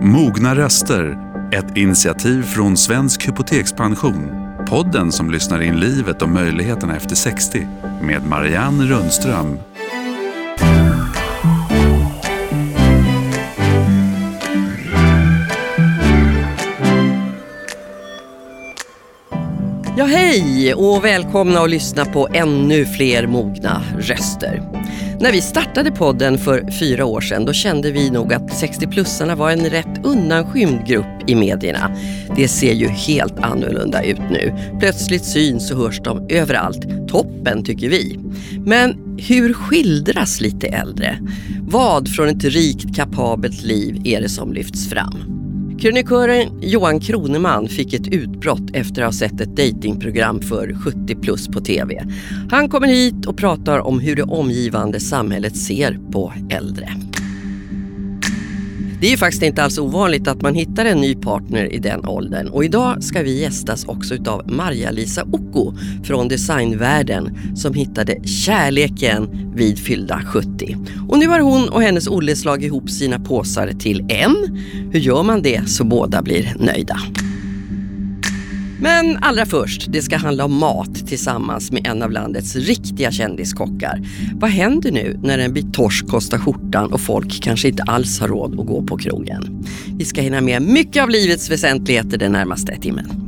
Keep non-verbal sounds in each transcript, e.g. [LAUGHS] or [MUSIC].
Mogna röster, ett initiativ från Svensk Hypotekspension. Podden som lyssnar in livet och möjligheterna efter 60 med Marianne Rundström. Ja, hej och välkomna att lyssna på ännu fler mogna röster. När vi startade podden för fyra år sedan då kände vi nog att 60-plussarna var en rätt undanskymd grupp i medierna. Det ser ju helt annorlunda ut nu. Plötsligt syns och hörs de överallt. Toppen tycker vi. Men hur skildras lite äldre? Vad från ett rikt kapabelt liv är det som lyfts fram? Krönikören Johan Kroneman fick ett utbrott efter att ha sett ett datingprogram för 70 plus på TV. Han kommer hit och pratar om hur det omgivande samhället ser på äldre. Det är ju faktiskt inte alls ovanligt att man hittar en ny partner i den åldern och idag ska vi gästas också utav Marja-Lisa Okko från designvärlden som hittade kärleken vid fyllda 70. Och nu har hon och hennes Olle slagit ihop sina påsar till en. Hur gör man det så båda blir nöjda? Men allra först, det ska handla om mat tillsammans med en av landets riktiga kändiskockar. Vad händer nu när en bit torsk kostar skjortan och folk kanske inte alls har råd att gå på krogen? Vi ska hinna med mycket av livets väsentligheter den närmaste timmen.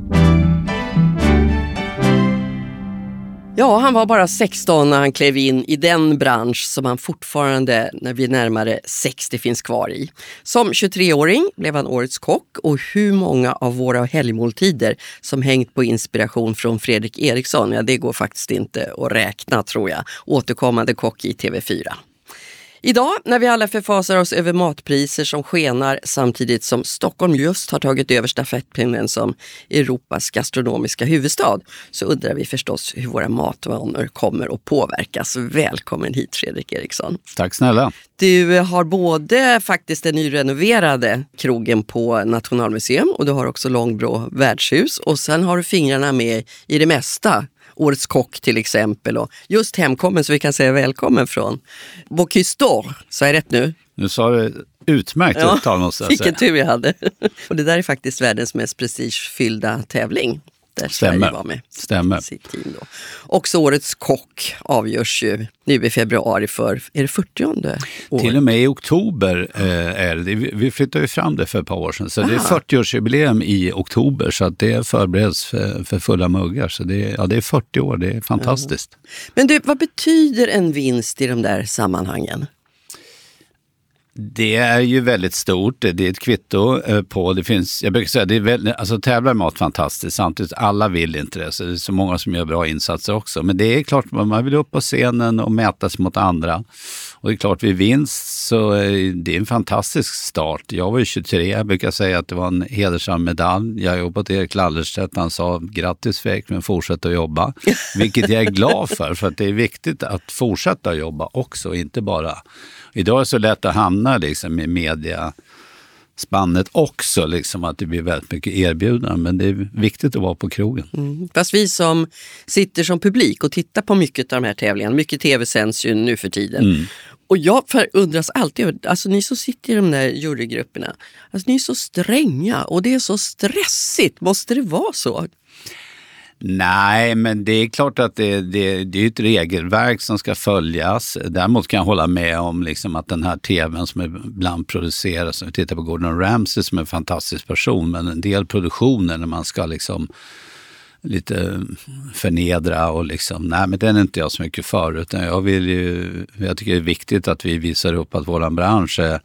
Ja, han var bara 16 när han klev in i den bransch som han fortfarande, när vi är närmare 60, finns kvar i. Som 23-åring blev han årets kock och hur många av våra helgmåltider som hängt på inspiration från Fredrik Eriksson, ja det går faktiskt inte att räkna tror jag. Återkommande kock i TV4. Idag när vi alla förfasar oss över matpriser som skenar samtidigt som Stockholm just har tagit över stafettpinnen som Europas gastronomiska huvudstad så undrar vi förstås hur våra matvanor kommer att påverkas. Välkommen hit Fredrik Eriksson. Tack snälla. Du har både faktiskt den nyrenoverade krogen på Nationalmuseum och du har också Långbro värdshus och sen har du fingrarna med i det mesta Årets kock till exempel. Och just hemkommen så vi kan säga välkommen från Bocuse. Sa jag rätt nu? Nu sa du utmärkt ja, uttal måste jag säga. Vilken tur jag hade. [LAUGHS] och det där är faktiskt världens mest prestigefyllda tävling där Stämmer. Sverige var med. Stämmer. Sitt team då. Också årets kock avgörs ju nu i februari för, är det 40 året? Till och med i oktober eh, är det. Vi flyttade ju fram det för ett par år sedan. Så Aha. det är 40-årsjubileum i oktober så att det förbereds för, för fulla muggar. Så det, är, ja, det är 40 år, det är fantastiskt. Ja. Men du, vad betyder en vinst i de där sammanhangen? Det är ju väldigt stort. Det är ett kvitto eh, på, det finns, jag brukar säga, det är väldigt, alltså tävlar mat fantastiskt, samtidigt alla vill inte det. Så det är så många som gör bra insatser också. Men det är klart, man vill upp på scenen och mäta sig mot andra. Och det är klart, vid vinst så eh, är det en fantastisk start. Jag var ju 23, jag brukar säga att det var en hedersam medalj. Jag jobbade åt Erik Lallerstedt, han sa grattis Fredrik, men fortsätt att jobba. Vilket jag är glad för, för att det är viktigt att fortsätta jobba också, inte bara Idag är det så lätt att hamna liksom, i mediaspannet också, liksom, att det blir väldigt mycket erbjudanden. Men det är viktigt att vara på krogen. Mm. Fast vi som sitter som publik och tittar på mycket av de här tävlingarna, mycket tv sänds ju nu för tiden. Mm. Och jag undras alltid, alltså ni som sitter i de där jurygrupperna, alltså ni är så stränga och det är så stressigt, måste det vara så? Nej, men det är klart att det, det, det är ett regelverk som ska följas. Däremot kan jag hålla med om liksom att den här tvn som ibland produceras, om vi tittar på Gordon Ramsay som är en fantastisk person, men en del produktioner när man ska liksom lite förnedra och liksom, nej men den är inte jag så mycket för. Utan jag, vill ju, jag tycker det är viktigt att vi visar upp att vår bransch är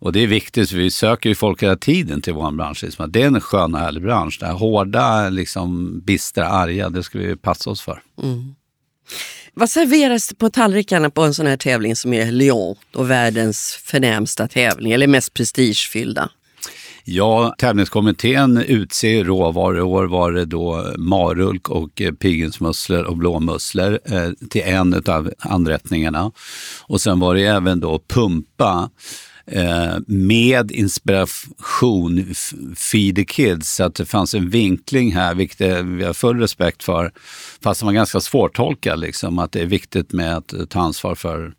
och det är viktigt, för vi söker ju folk hela tiden till vår bransch. Liksom. Det är en skön och härlig bransch. Det här hårda, liksom, bistra, arga, det ska vi passa oss för. Mm. Vad serveras på tallrikarna på en sån här tävling som är Lyon, och världens förnämsta tävling, eller mest prestigefyllda? Ja, tävlingskommittén utser råvaror. I år var det då marulk och pilgrimsmusslor och blåmusslor eh, till en av anrättningarna. Och sen var det även då pumpa med inspiration Feed the Kids. Så att det fanns en vinkling här, vilket vi har full respekt för. Fast den var ganska svårtolkad, liksom, att det är viktigt med att ta ansvar för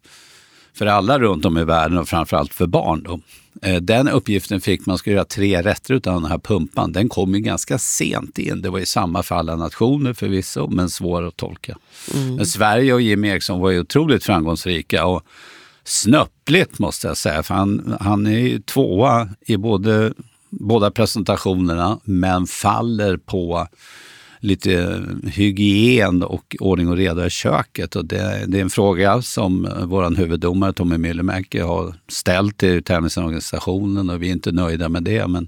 för alla runt om i världen och framförallt för barn. Då. Eh, den uppgiften fick man skulle göra tre rätter av den här pumpan. Den kom ju ganska sent in. Det var i samma för alla nationer förvisso, men svår att tolka. Mm. Men Sverige och Jim Eriksson var ju otroligt framgångsrika och snöpligt måste jag säga. För han, han är ju tvåa i både, båda presentationerna, men faller på lite hygien och ordning och reda i köket. Och det, det är en fråga som vår huvuddomare Tommy Myllymäki har ställt till tävlingsorganisationen och vi är inte nöjda med det. Men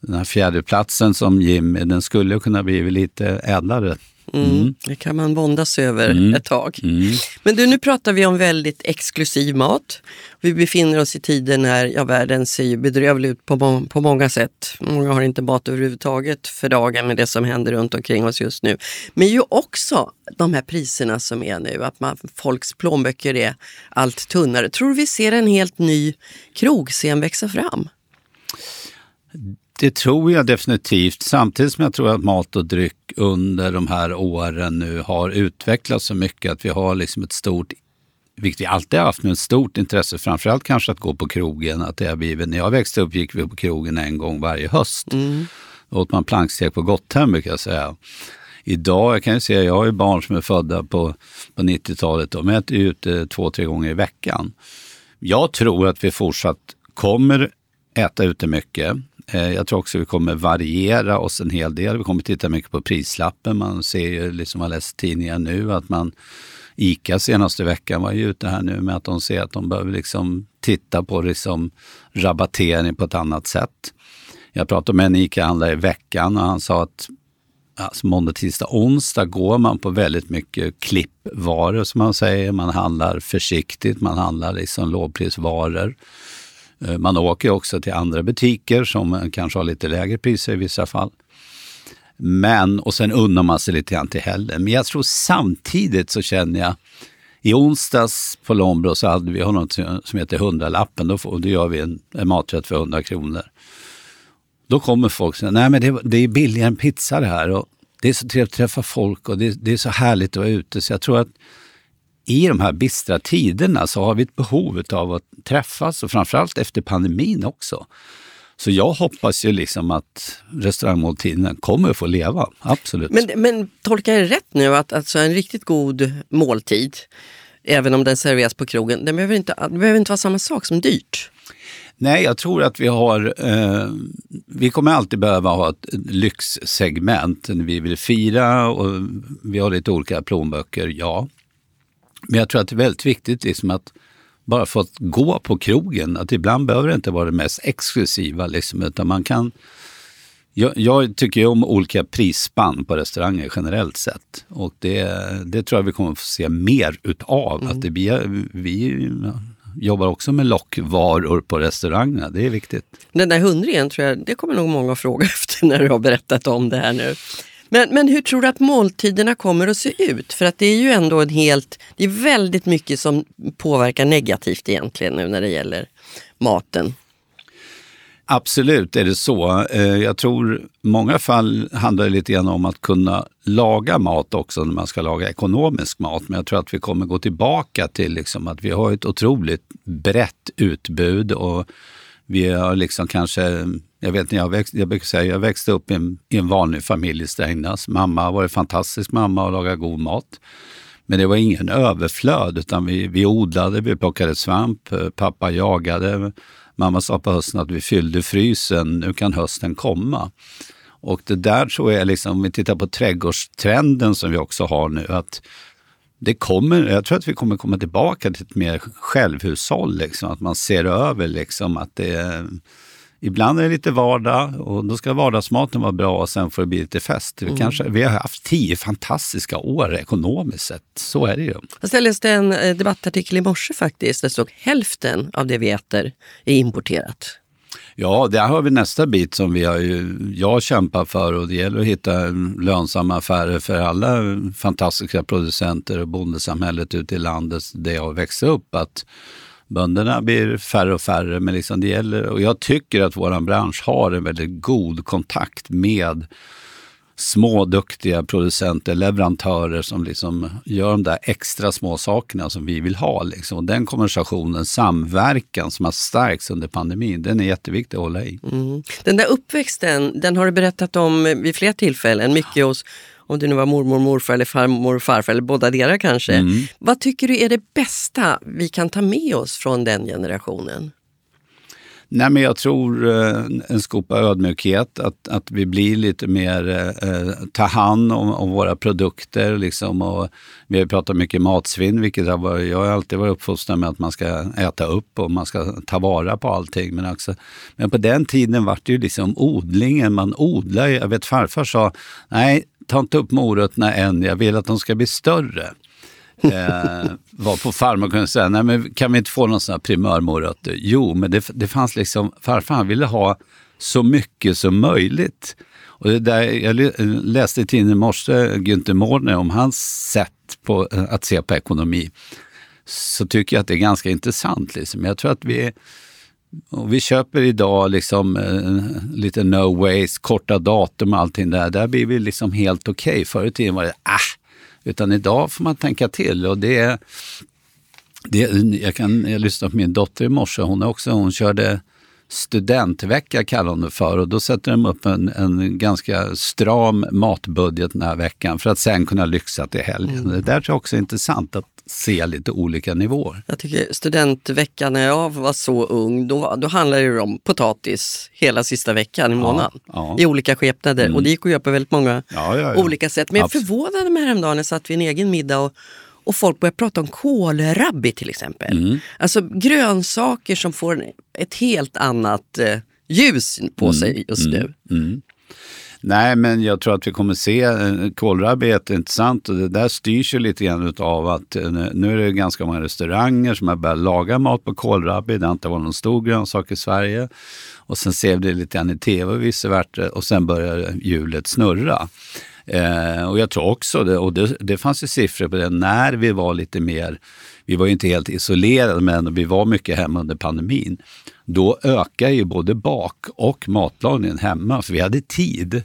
den här fjärdeplatsen som Jim, den skulle kunna bli lite ädlare Mm. mm. Det kan man våndas över mm. ett tag. Mm. Men du, nu pratar vi om väldigt exklusiv mat. Vi befinner oss i tider när ja, världen ser bedrövlig ut på, må på många sätt. Många har inte mat överhuvudtaget för dagen med det som händer runt omkring oss just nu. Men ju också de här priserna som är nu, att man, folks plånböcker är allt tunnare. Tror du vi ser en helt ny krogscen växa fram? Det tror jag definitivt. Samtidigt som jag tror att mat och dryck under de här åren nu har utvecklats så mycket att vi har liksom ett stort vilket vi alltid haft, men ett stort intresse, framförallt kanske att gå på krogen. Att det har blivit, när jag växte upp gick vi på krogen en gång varje höst. Mm. Då åt man plankstek på Gotthem brukar jag säga. Idag, jag kan ju säga, jag har ju barn som är födda på, på 90-talet. De äter ute två, tre gånger i veckan. Jag tror att vi fortsatt kommer äta ute mycket. Eh, jag tror också vi kommer variera oss en hel del. Vi kommer titta mycket på prislappen. Man ser ju, liksom man läser tidningar nu, att man ICA senaste veckan var ju ute här nu med att de ser att de behöver liksom titta på liksom rabattering på ett annat sätt. Jag pratade med en ICA-handlare i veckan och han sa att alltså måndag, tisdag, onsdag går man på väldigt mycket klippvaror som man säger. Man handlar försiktigt, man handlar liksom lågprisvaror. Eh, man åker också till andra butiker som eh, kanske har lite lägre priser i vissa fall. Men, och sen unnar man sig lite grann till helgen. Men jag tror samtidigt så känner jag, i onsdags på Lombro så hade vi något som heter hundralappen. Då, får, då gör vi en, en maträtt för 100 kronor. Då kommer folk och säger, nej men det, det är billigare än pizza det här. Och det är så trevligt att träffa folk och det, det är så härligt att vara ute. Så jag tror att i de här bistra tiderna så har vi ett behov av att träffas och framförallt efter pandemin också. Så jag hoppas ju liksom att restaurangmåltiderna kommer att få leva, absolut. Men, men tolkar jag rätt nu att alltså en riktigt god måltid, även om den serveras på krogen, den behöver inte, det behöver inte vara samma sak som dyrt? Nej, jag tror att vi har, eh, vi kommer alltid behöva ha ett lyxsegment när vi vill fira och vi har lite olika plånböcker, ja. Men jag tror att det är väldigt viktigt liksom att bara få att gå på krogen, att ibland behöver det inte vara det mest exklusiva, liksom, utan man kan jag, jag, tycker ju om olika prisspann på restauranger generellt sett. Och det, det tror jag vi kommer att få se mer utav. Mm. Att det, vi, vi jobbar också med lockvaror på restaurangerna, det är viktigt. Den där hundringen tror jag, det kommer nog många att fråga [LAUGHS] efter när du har berättat om det här nu. Men, men hur tror du att måltiderna kommer att se ut? För att det är ju ändå en helt, det är väldigt mycket som påverkar negativt egentligen nu när det gäller maten. Absolut är det så. Eh, jag tror i många fall handlar det lite grann om att kunna laga mat också när man ska laga ekonomisk mat. Men jag tror att vi kommer gå tillbaka till liksom att vi har ett otroligt brett utbud och vi har liksom kanske jag vet jag, växt, jag brukar säga jag växte upp i en, i en vanlig familj i Strängnäs. Mamma var en fantastisk mamma och lagade god mat. Men det var ingen överflöd utan vi, vi odlade, vi plockade svamp, eh, pappa jagade. Mamma sa på hösten att vi fyllde frysen, nu kan hösten komma. Och det där tror jag, liksom, om vi tittar på trädgårdstrenden som vi också har nu, att det kommer, jag tror att vi kommer komma tillbaka till ett mer självhushåll. Liksom, att man ser över liksom, att det är Ibland är det lite vardag och då ska vardagsmaten vara bra och sen får det bli lite fest. Vi, mm. kanske, vi har haft tio fantastiska år ekonomiskt sett. Så är det ju. Jag läste en eh, debattartikel i morse faktiskt. Det stod hälften av det vi äter är importerat. Ja, där har vi nästa bit som vi har ju, jag kämpar för och det gäller att hitta lönsamma affärer för alla fantastiska producenter och bondesamhället ute i landet där jag växte upp. Att bönderna blir färre och färre, men liksom det gäller, och jag tycker att vår bransch har en väldigt god kontakt med små duktiga producenter, leverantörer som liksom gör de där extra små sakerna som vi vill ha. Liksom. Den konversationen, samverkan som har stärkts under pandemin, den är jätteviktig att hålla i. Mm. Den där uppväxten, den har du berättat om vid flera tillfällen, mycket hos om det nu var mormor, morfar eller farmor, farfar eller båda deras kanske. Mm. Vad tycker du är det bästa vi kan ta med oss från den generationen? Nej, men jag tror eh, en skopa ödmjukhet, att, att vi blir lite mer, eh, eh, ta hand om, om, våra produkter. Liksom, och vi har pratat mycket matsvinn, vilket jag, var, jag har alltid varit uppfostrad med att man ska äta upp och man ska ta vara på allting. Men, också, men på den tiden var det ju liksom odlingen, man odlar. Jag vet farfar sa, nej, ta inte upp morötterna än, jag vill att de ska bli större [LAUGHS] eh, var på farmor och kunde säga, nej men kan vi inte få någon sån här primörmorötter? Jo, men det, det fanns liksom, farfar han ville ha så mycket som möjligt. Och det där, jag läste i tidningen i morse, Günther Mårder, om hans sätt på, eh, att se på ekonomi. Så tycker jag att det är ganska intressant. Liksom. Jag tror att vi och vi köper idag liksom, eh, lite no waste, korta datum och allting där. Där blir vi liksom helt okej. Okay. Förr i tiden var det, ah, utan idag får man tänka till. Och det, det, jag, kan, jag lyssnade på min dotter i morse, hon, också, hon körde studentvecka kallar hon det för och då sätter de upp en, en ganska stram matbudget den här veckan för att sen kunna lyxa till helgen. Mm. Det där tror jag också är intressant att se lite olika nivåer. Jag tycker studentveckan när jag var så ung, då, då handlade det om potatis hela sista veckan i månaden. Ja, ja. I olika skepnader mm. och det gick att göra på väldigt många ja, olika sätt. Men jag förvånade mig häromdagen när jag satt vid en egen middag och och folk börjar prata om kålrabbi till exempel. Mm. Alltså grönsaker som får ett helt annat eh, ljus på mm. sig just mm. nu. Mm. Nej, men jag tror att vi kommer se, eh, kålrabbi är jätteintressant och det där styrs ju lite grann av att eh, nu är det ganska många restauranger som har börjat laga mat på kålrabbi. Det har inte varit någon stor grönsak i Sverige. Och sen ser vi det lite grann i tv och vice versa och sen börjar hjulet snurra. Eh, och jag tror också, det, och det, det fanns ju siffror på det, när vi var lite mer, vi var ju inte helt isolerade men vi var mycket hemma under pandemin. Då ökade ju både bak och matlagningen hemma för vi hade tid.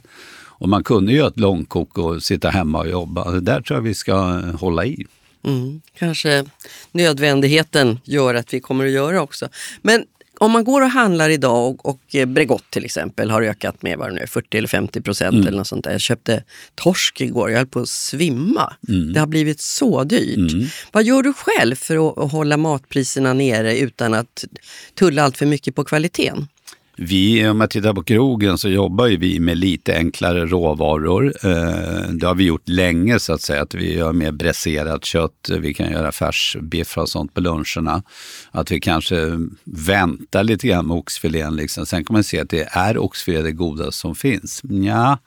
Och man kunde göra ett långkok och sitta hemma och jobba. Det där tror jag vi ska hålla i. Mm, kanske nödvändigheten gör att vi kommer att göra också. Men om man går och handlar idag och, och eh, Bregott till exempel har ökat med vad nu, 40 eller 50 procent mm. eller något sånt där. Jag köpte torsk igår, jag höll på att svimma. Mm. Det har blivit så dyrt. Mm. Vad gör du själv för att, att hålla matpriserna nere utan att tulla allt för mycket på kvaliteten? Vi, om jag tittar på krogen så jobbar vi med lite enklare råvaror. Eh, det har vi gjort länge så att säga, att vi gör mer bräserat kött, vi kan göra färsbiff och sånt på luncherna. Att vi kanske väntar lite grann med oxfilén. Liksom. Sen kan man se att det är oxfilé det godaste som finns. Ja,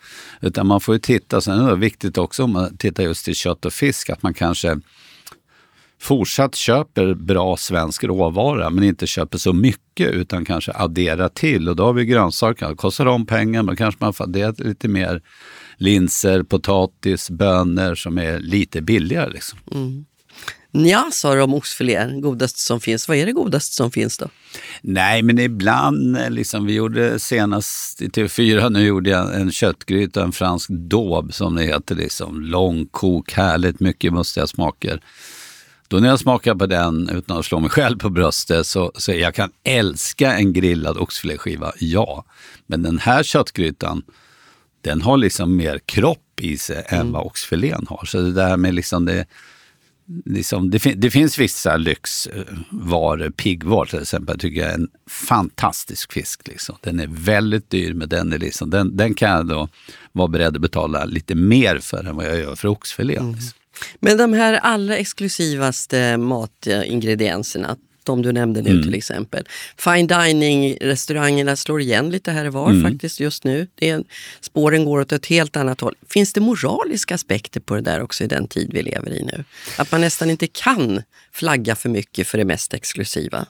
utan man får ju titta. Sen är det viktigt också om man tittar just till kött och fisk, att man kanske fortsatt köper bra svensk råvara men inte köper så mycket utan kanske adderar till. Och då har vi grönsaker, det kostar de pengar men kanske man får addera lite mer linser, potatis, bönor som är lite billigare. Liksom. Mm. Nja, sa du om oxfilén, godast som finns. Vad är det godaste som finns då? Nej, men ibland, liksom, vi gjorde senast i TV4, nu gjorde jag en köttgryta, en fransk daube som det heter. Liksom. Långkok, härligt, mycket mustiga smaker. Då när jag smakar på den, utan att slå mig själv på bröstet, så, så jag kan älska en grillad oxfiléskiva, ja. Men den här köttgrytan, den har liksom mer kropp i sig mm. än vad oxfilén har. Så det där med liksom det, liksom, det, fin det finns vissa lyxvaror, piggvar till exempel, tycker jag är en fantastisk fisk. Liksom. Den är väldigt dyr, men den, är liksom, den, den kan jag då vara beredd att betala lite mer för än vad jag gör för oxfilén. Mm. Liksom. Men de här allra exklusivaste matingredienserna, de du nämnde nu mm. till exempel. Fine dining-restaurangerna slår igen lite här och var mm. faktiskt just nu. Det är, spåren går åt ett helt annat håll. Finns det moraliska aspekter på det där också i den tid vi lever i nu? Att man nästan inte kan flagga för mycket för det mest exklusiva?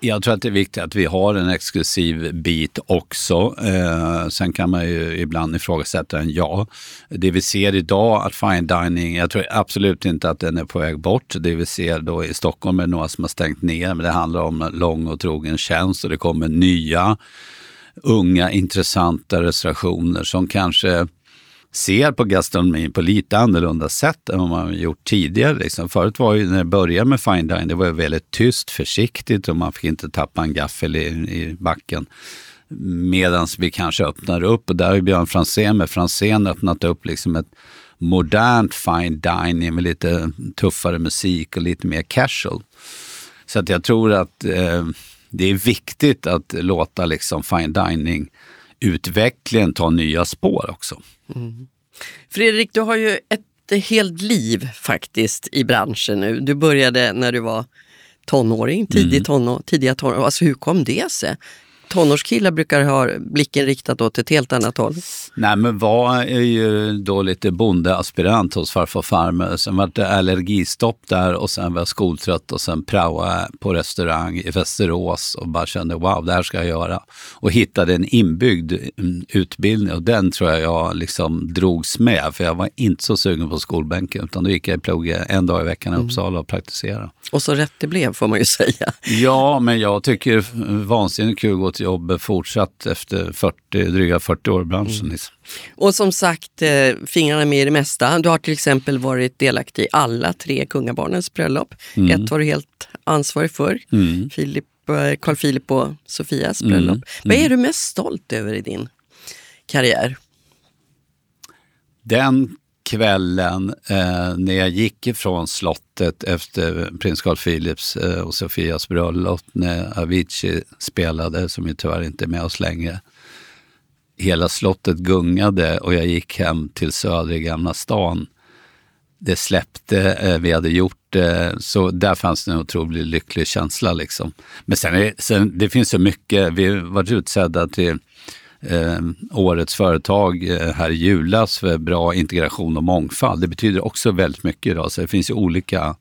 Jag tror att det är viktigt att vi har en exklusiv bit också. Eh, sen kan man ju ibland ifrågasätta den, ja. Det vi ser idag att fine dining, jag tror absolut inte att den är på väg bort. Det vi ser då i Stockholm är några som har stängt ner, men det handlar om lång och trogen tjänst och det kommer nya, unga, intressanta restaurationer som kanske ser på gastronomin på lite annorlunda sätt än vad man gjort tidigare. Liksom. Förut var ju när det började med fine dining, det var väldigt tyst, försiktigt och man fick inte tappa en gaffel i, i backen. Medan vi kanske öppnar upp och där har Björn Franzén med Franzén öppnat upp liksom ett modernt fine dining med lite tuffare musik och lite mer casual. Så att jag tror att eh, det är viktigt att låta liksom fine dining utvecklingen ta nya spår också. Mm. Fredrik, du har ju ett helt liv faktiskt i branschen nu. Du började när du var tonåring, tidig mm. tonår, tidiga tonår. Alltså hur kom det sig? Tonårskillar brukar ha blicken riktad åt ett helt annat håll. Nej, men var är ju då lite bondeaspirant hos farfar och farmor. Sen var det allergistopp där och sen var jag skoltrött och sen praoa på restaurang i Västerås och bara kände wow, det här ska jag göra. Och hittade en inbyggd mm, utbildning och den tror jag jag liksom drogs med för jag var inte så sugen på skolbänken utan då gick jag i plugget en dag i veckan i mm. Uppsala och praktiserade. Och så rätt det blev får man ju [LAUGHS] säga. Ja, men jag tycker vansinnigt kul att gå till jobb fortsatt efter 40, dryga 40 år i branschen. Mm. Liksom. Och som sagt, eh, fingrarna med i det mesta. Du har till exempel varit delaktig i alla tre kungabarnens bröllop. Mm. Ett var du helt ansvarig för, mm. Filip, eh, Carl Philip och Sofias mm. bröllop. Vad är mm. du mest stolt över i din karriär? Den kvällen eh, när jag gick ifrån slottet efter prins Carl Philips eh, och Sofias bröllop när Avicii spelade, som ju tyvärr inte är med oss längre. Hela slottet gungade och jag gick hem till Söder i Gamla stan. Det släppte, eh, vi hade gjort det, så där fanns det en otroligt lycklig känsla. Liksom. Men sen, är, sen det finns så mycket, vi har varit utsedda till eh, årets företag eh, här i julas för bra integration och mångfald. Det betyder också väldigt mycket idag. Så det finns ju olika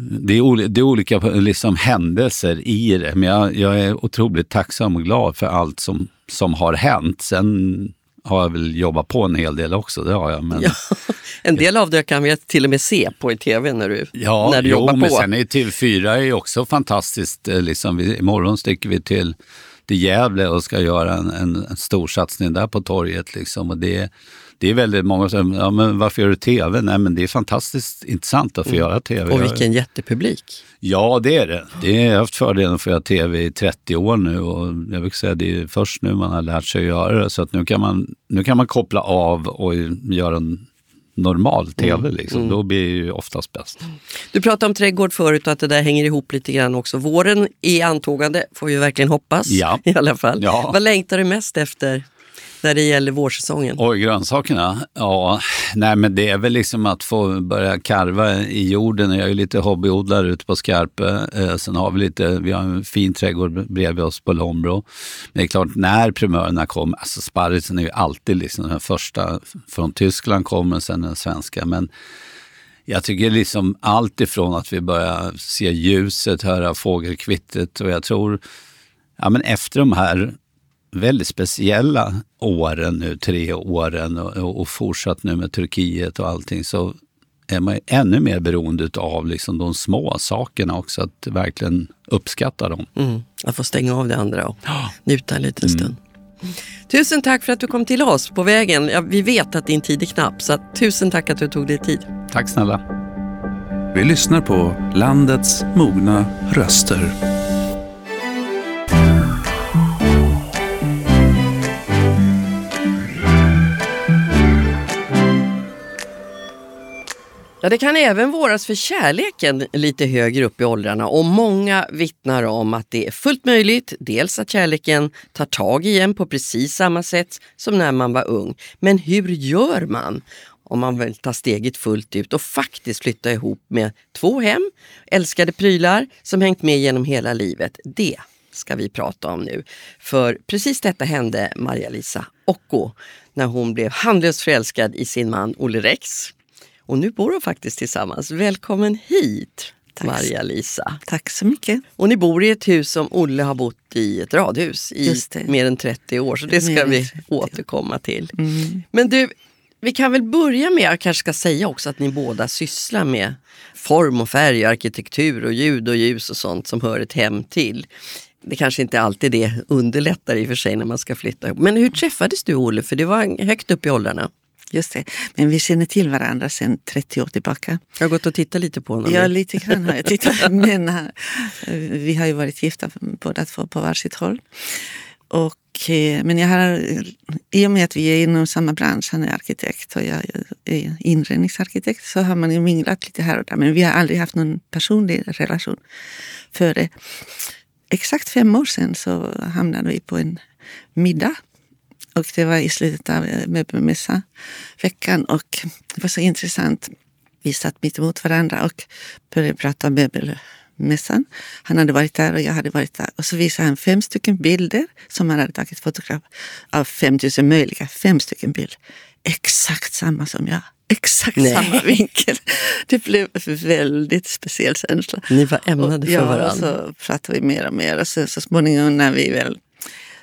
det är, det är olika liksom, händelser i det, men jag, jag, är otroligt tacksam och glad för allt som, som har hänt. Sen har jag väl jobbat på en hel del också, det har jag. Men... Ja, [LAUGHS] en del av det kan vi till och med se på i tv när du, ja, när du jo, jobbar på. Ja, men sen är TV4 är också fantastiskt. Eh, liksom, vi, imorgon sticker vi till till Gävle och ska göra en, en, en stor satsning där på torget. Liksom. Och det, det är väldigt många som säger, ja, men varför gör du tv? Nej, men det är fantastiskt intressant att få mm. göra tv. Och vilken jättepublik. Ja, det är det. det är, jag har haft fördelen att få göra tv i 30 år nu och jag vill säga det är först nu man har lärt sig att göra det. Så att nu kan man, nu kan man koppla av och göra en normal tv. Mm. Liksom. Mm. Då blir det ju oftast bäst. Du pratade om trädgård förut och att det där hänger ihop lite grann också. Våren är antågande, får vi verkligen hoppas ja. [LAUGHS] i alla fall. Ja. Vad längtar du mest efter när det gäller vårsäsongen? Oj, grönsakerna? Ja, nej men det är väl liksom att få börja karva i jorden. Jag är ju lite hobbyodlare ute på Skarpe. Eh, sen har vi lite, vi har en fin trädgård bredvid oss på Lombro. Men det är klart, när primörerna kommer, alltså sparrisen är ju alltid liksom den första från Tyskland kommer, sen den svenska. Men jag tycker liksom allt ifrån att vi börjar se ljuset, höra fågelkvittret och jag tror, ja men efter de här väldigt speciella åren nu, tre åren och, och fortsatt nu med Turkiet och allting så är man ännu mer beroende av liksom de små sakerna också, att verkligen uppskatta dem. Mm, att få stänga av det andra och njuta en liten mm. stund. Tusen tack för att du kom till oss på vägen. Ja, vi vet att din tid är knapp, så tusen tack att du tog dig tid. Tack snälla. Vi lyssnar på landets mogna röster. Ja, det kan även våras för kärleken lite högre upp i åldrarna och många vittnar om att det är fullt möjligt, dels att kärleken tar tag i en på precis samma sätt som när man var ung. Men hur gör man om man vill ta steget fullt ut och faktiskt flytta ihop med två hem, älskade prylar som hängt med genom hela livet? Det ska vi prata om nu. För precis detta hände Maria-Lisa Ocko när hon blev handlöst förälskad i sin man Olle Rex. Och nu bor de faktiskt tillsammans. Välkommen hit Maria-Lisa. Tack så mycket. Och ni bor i ett hus som Olle har bott i ett radhus i mer än 30 år. Så det ska vi återkomma till. Mm. Men du, vi kan väl börja med, jag kanske ska säga också att ni båda sysslar med form och färg, arkitektur och ljud och ljus och sånt som hör ett hem till. Det kanske inte alltid det underlättar i och för sig när man ska flytta ihop. Men hur träffades du Olle? För det var högt upp i åldrarna. Just det. Men vi känner till varandra sedan 30 år tillbaka. Jag har gått och tittat lite på honom. Ja, lite grann har jag tittat. [LAUGHS] Men uh, vi har ju varit gifta båda två på varsitt håll. Och, eh, men jag har, i och med att vi är inom samma bransch, han är arkitekt och jag är inredningsarkitekt, så har man ju minglat lite här och där. Men vi har aldrig haft någon personlig relation. För exakt fem år sedan så hamnade vi på en middag och det var i slutet av eh, möbelmässa-veckan och det var så intressant. Vi satt mitt emot varandra och började prata om möbelmässan. Han hade varit där och jag hade varit där. Och så visade han fem stycken bilder som han hade tagit fotograf av 5000 möjliga. Fem stycken bilder. Exakt samma som jag. Exakt Nej. samma vinkel. Det blev en väldigt speciell känsla. Ni var ämnade för ja, varandra. så pratade vi mer och mer. Och så, så småningom när vi väl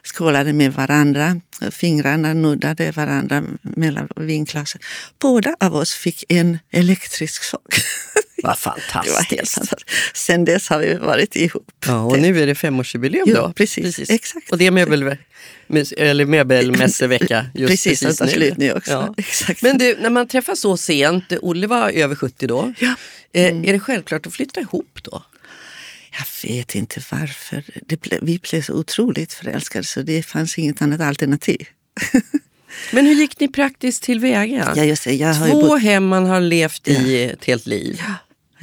skålade med varandra. Fingrarna nuddade varandra mellan vinglasen. Båda av oss fick en elektrisk chock. [LAUGHS] Vad fantastiskt. Fantastiskt. Sen dess har vi varit ihop. Ja, och nu är det femårsjubileum då. Ja, precis, precis. Exakt. Och det är möbel, eller möbelmässevecka [LAUGHS] just precis, precis nu. slut nu också. Ja. [LAUGHS] Exakt. Men du, när man träffas så sent, Olle var över 70 då. Ja. Mm. Är det självklart att flytta ihop då? Jag vet inte varför. Ble, vi blev så otroligt förälskade så det fanns inget annat alternativ. [LAUGHS] Men hur gick ni praktiskt tillväga? Ja, just det, jag har Två bott... hem man har levt i ett helt liv. Ja,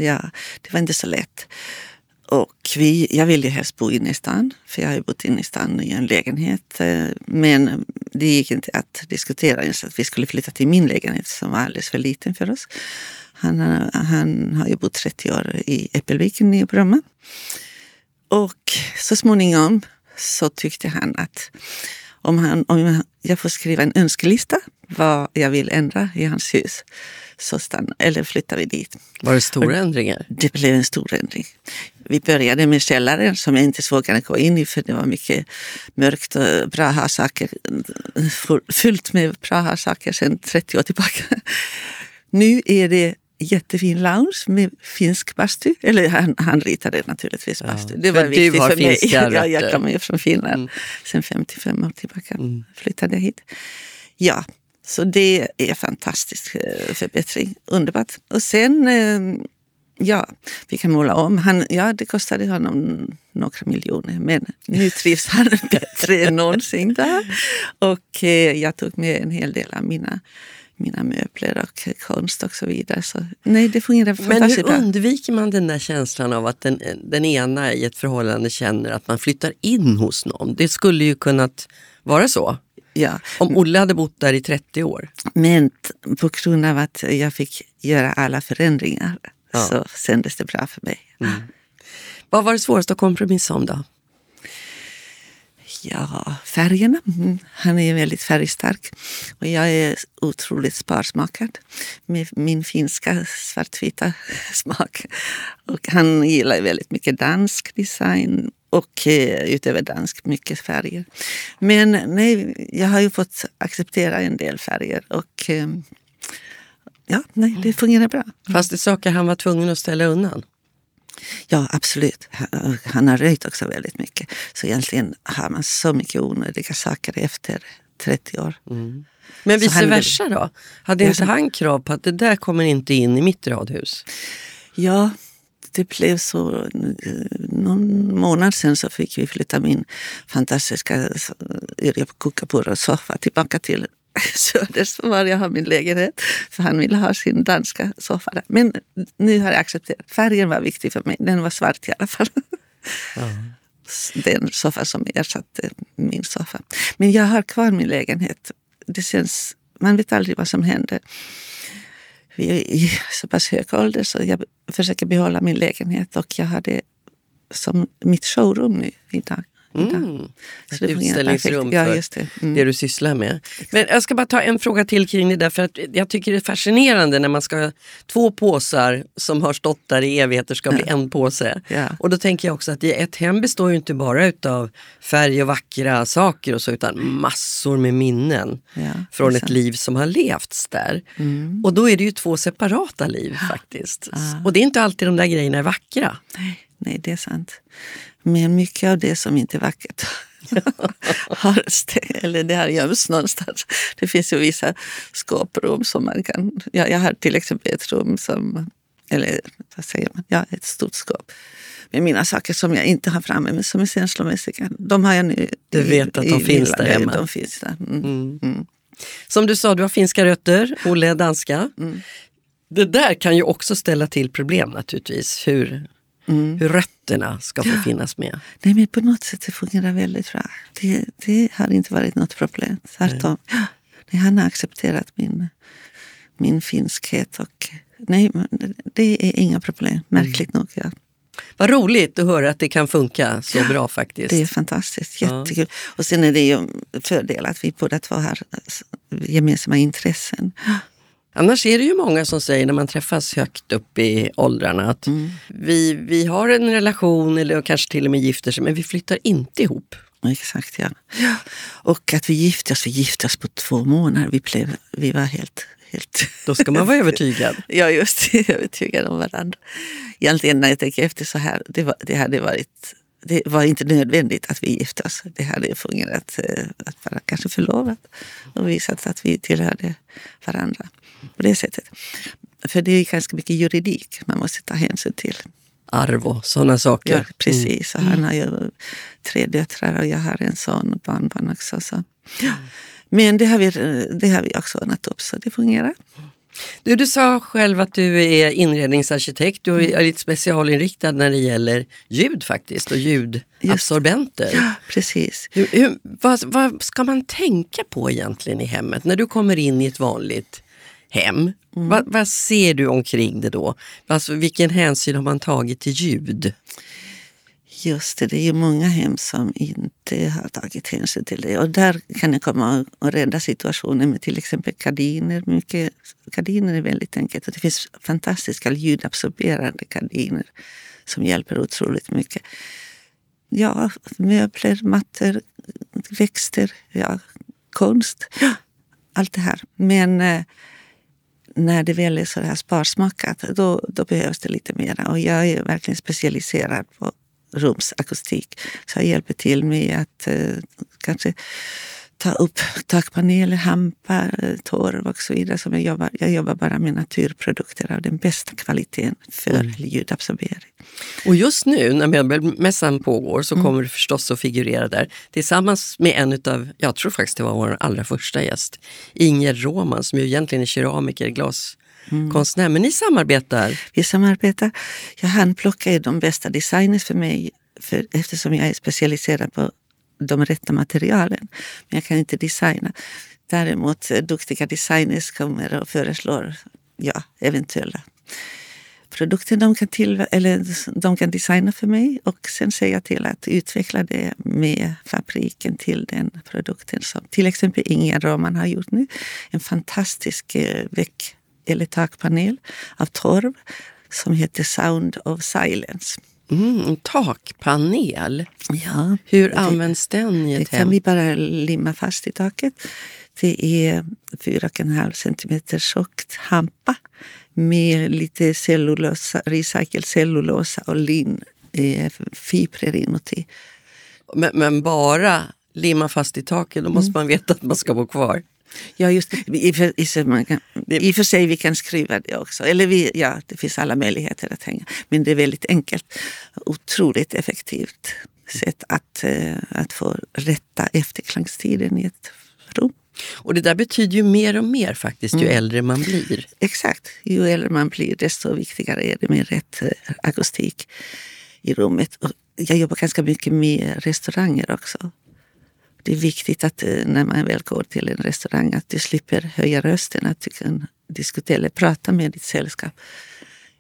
ja, det var inte så lätt. Och vi, jag ville helst bo inne i stan, för jag har ju bott inne i stan i en lägenhet. Eh, men det gick inte att diskutera ens att vi skulle flytta till min lägenhet som var alldeles för liten för oss. Han, han har ju bott 30 år i Äppelviken i Bromma. Och så småningom så tyckte han att om, han, om jag får skriva en önskelista vad jag vill ändra i hans hus så stannar, eller flyttar vi dit. Var det stora ändringar? Det blev en stor ändring. Vi började med källaren som jag inte vågade gå in i för det var mycket mörkt och bra saker fullt med bra saker sedan 30 år tillbaka. Nu är det jättefin lounge med finsk bastu. Eller han, han ritade naturligtvis bastu. Ja, det var viktigt för mig. [LAUGHS] Ja, jag kommer ju från Finland. Mm. Sen 55 år tillbaka mm. flyttade jag hit. Ja, så det är fantastisk eh, förbättring. Underbart. Och sen, eh, ja, vi kan måla om. Han, ja, det kostade honom några miljoner men nu [LAUGHS] trivs han bättre än någonsin där. Och eh, jag tog med en hel del av mina mina möbler och konst och så vidare. Så, nej, det fungerar Men hur bra. undviker man den där känslan av att den, den ena i ett förhållande känner att man flyttar in hos någon? Det skulle ju kunnat vara så. Ja. Om Olle hade bott där i 30 år. Men på grund av att jag fick göra alla förändringar ja. så kändes det bra för mig. Mm. Vad var det svåraste att kompromissa om då? Ja, färgerna. Mm. Han är väldigt färgstark. Och jag är otroligt sparsmakad med min finska svartvita [LAUGHS] smak. Och han gillar väldigt mycket dansk design och eh, utöver dansk mycket färger. Men nej, jag har ju fått acceptera en del färger och eh, ja, nej, det fungerar bra. Fast det är saker han var tvungen att ställa undan? Ja, absolut. Han har röjt också väldigt mycket. Så egentligen har man så mycket onödiga saker efter 30 år. Mm. Men vice versa då? Hade inte han krav på att det där kommer inte in i mitt radhus? Ja, det blev så. Någon månad sen så fick vi flytta min fantastiska Yrjö Kukapuro-soffa tillbaka till [LAUGHS] Söders var jag har min lägenhet. För han ville ha sin danska soffa där. Men nu har jag accepterat. Färgen var viktig för mig. Den var svart i alla fall. Mm. [LAUGHS] Den soffa som ersatte min soffa. Men jag har kvar min lägenhet. Det känns, man vet aldrig vad som händer. Vi är i så pass hög ålder så jag försöker behålla min lägenhet och jag har det som mitt showroom nu idag. Mm. Ett utställningsrum för ja, det. Mm. det. du sysslar med. Men jag ska bara ta en fråga till kring det där för att jag tycker det är fascinerande när man ska två påsar som har stått där i evigheter ska bli en påse. Ja. Och då tänker jag också att ett hem består ju inte bara av färg och vackra saker och så utan massor med minnen ja, från ett liv som har levts där. Mm. Och då är det ju två separata liv faktiskt. Och det är inte alltid de där grejerna är vackra. Nej, nej det är sant. Men mycket av det som inte är vackert [LAUGHS] har eller det har gömts någonstans. Det finns ju vissa skåprum som man kan... Ja, jag har till exempel ett rum som... Eller vad säger man? Ja, ett stort skåp med mina saker som jag inte har framme men som är känslomässiga. De har jag nu. Du vet att de finns där hemma? De finns där. Mm. Mm. Mm. Som du sa, du har finska rötter, Olle är danska. Mm. Det där kan ju också ställa till problem naturligtvis. Hur, mm. hur rötterna ska få finnas med. Nej, men på något sätt det fungerar väldigt bra. Det, det har inte varit något problem. Tvärtom. Nej. Han har accepterat min, min finskhet. Och, nej, det är inga problem, märkligt mm. nog. Ja. Vad roligt att höra att det kan funka så ja, bra faktiskt. Det är fantastiskt, jättekul. Ja. Och sen är det ju en fördel att vi båda två har gemensamma intressen. Annars är det ju många som säger när man träffas högt upp i åldrarna att mm. vi, vi har en relation eller kanske till och med gifter sig men vi flyttar inte ihop. Exakt, ja. Och att vi gifte oss, vi gifte oss på två månader. Vi, blev, vi var helt helt... Då ska man vara övertygad. [LAUGHS] ja, just. Övertygad om varandra. Egentligen när jag tänker efter så här, det, var, det hade varit det var inte nödvändigt att vi gifte oss. Det hade fungerat eh, att vara kanske förlovat och visat att vi tillhörde varandra på det sättet. För det är ganska mycket juridik man måste ta hänsyn till. Arv och sådana saker. Ja, precis. Mm. Han har ju tre döttrar och jag har en son och barnbarn också. Så. Ja. Men det har, vi, det har vi också ordnat upp så det fungerar. Du, du sa själv att du är inredningsarkitekt. Du är lite specialinriktad när det gäller ljud faktiskt och ljudabsorbenter. Ja, precis. Hur, hur, vad, vad, ska man tänka på egentligen i hemmet när du kommer in i ett vanligt hem? Mm. Vad, vad ser du omkring det då? Alltså, vilken hänsyn har man tagit till ljud? Just det, det är ju många hem som inte har tagit hänsyn till det. Och där kan det komma och rädda situationen med till exempel gardiner. Mycket, gardiner är väldigt enkelt. Och det finns fantastiska ljudabsorberande gardiner som hjälper otroligt mycket. Ja, möbler, mattor, växter, ja, konst. Ja, allt det här. Men eh, när det väl är så här sparsmakat, då, då behövs det lite mer. Och jag är verkligen specialiserad på rumsakustik. Så jag hjälper till med att eh, kanske ta upp takpaneler, hampa, torv och så vidare. Som jag, jobbar, jag jobbar bara med naturprodukter av den bästa kvaliteten för mm. ljudabsorbering. Och just nu när möbelmässan pågår så mm. kommer du förstås att figurera där tillsammans med en av, jag tror faktiskt det var vår allra första gäst, Inger Roman som ju egentligen är keramiker, glas mm. konstnär. Men ni samarbetar? Vi samarbetar. Jag handplockar de bästa designers för mig för, eftersom jag är specialiserad på de rätta materialen. Men jag kan inte designa. Däremot eh, duktiga designers kommer och föreslår ja, eventuella produkter de kan, till, eller de kan designa för mig och sen ser jag till att utveckla det med fabriken till den produkten som till exempel Ingen Roman har gjort nu. En fantastisk eh, väck eller takpanel av torv som heter Sound of Silence. Mm, takpanel? Ja. Hur det, används den i ett Det hem? kan vi bara limma fast i taket. Det är 4,5 centimeter tjockt hampa med lite cellulosa, recycled cellulosa och lin, eh, inuti. Men, men bara limma fast i taket, då måste mm. man veta att man ska bo kvar. Ja, just. I, för, i, man kan, I för sig vi kan skruva det också. Eller vi, ja, det finns alla möjligheter att hänga. Men det är väldigt enkelt. Otroligt effektivt sätt att, uh, att få rätta efterklangstiden i ett rum. Och det där betyder ju mer och mer faktiskt ju mm. äldre man blir. Exakt. Ju äldre man blir desto viktigare är det med rätt uh, akustik i rummet. Och jag jobbar ganska mycket med restauranger också det är viktigt att eh, när man väl går till en restaurang att du slipper höja rösten, att du kan diskutera eller prata med ditt sällskap.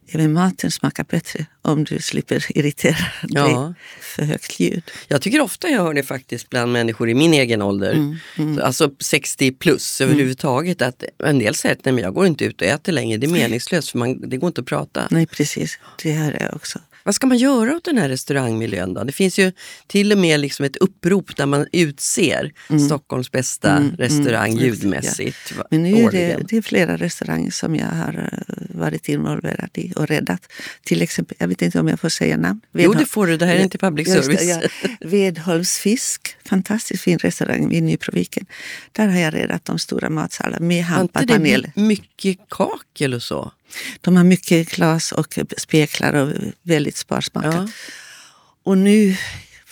Även maten smakar bättre om du slipper irritera ja. dig för högt ljud. Jag tycker ofta jag hör det faktiskt bland människor i min egen ålder, mm, mm. alltså 60 plus mm. överhuvudtaget, att en del säger att nej, men jag går inte ut och äter längre, det är meningslöst för man, det går inte att prata. Nej precis, det här är också. Vad ska man göra åt den här restaurangmiljön då? Det finns ju till och med liksom ett upprop där man utser Stockholms bästa Mm, mm, restaurang mm, ljudmässigt va- Men nu är det, det är flera restauranger som jag har eh, varit involverad i och räddat. Till exempel, jag vet inte om jag får säga namn. Jo, Vedholm- det får du. Det här är inte public det, service. ja. Vedholms fisk, fantastiskt fin restaurang vid Nyproviken. Där har jag räddat de stora matsalarna med Har inte det mycket kakel och så? De har mycket glas och speklar och väldigt sparsmakat. Ja. Och nu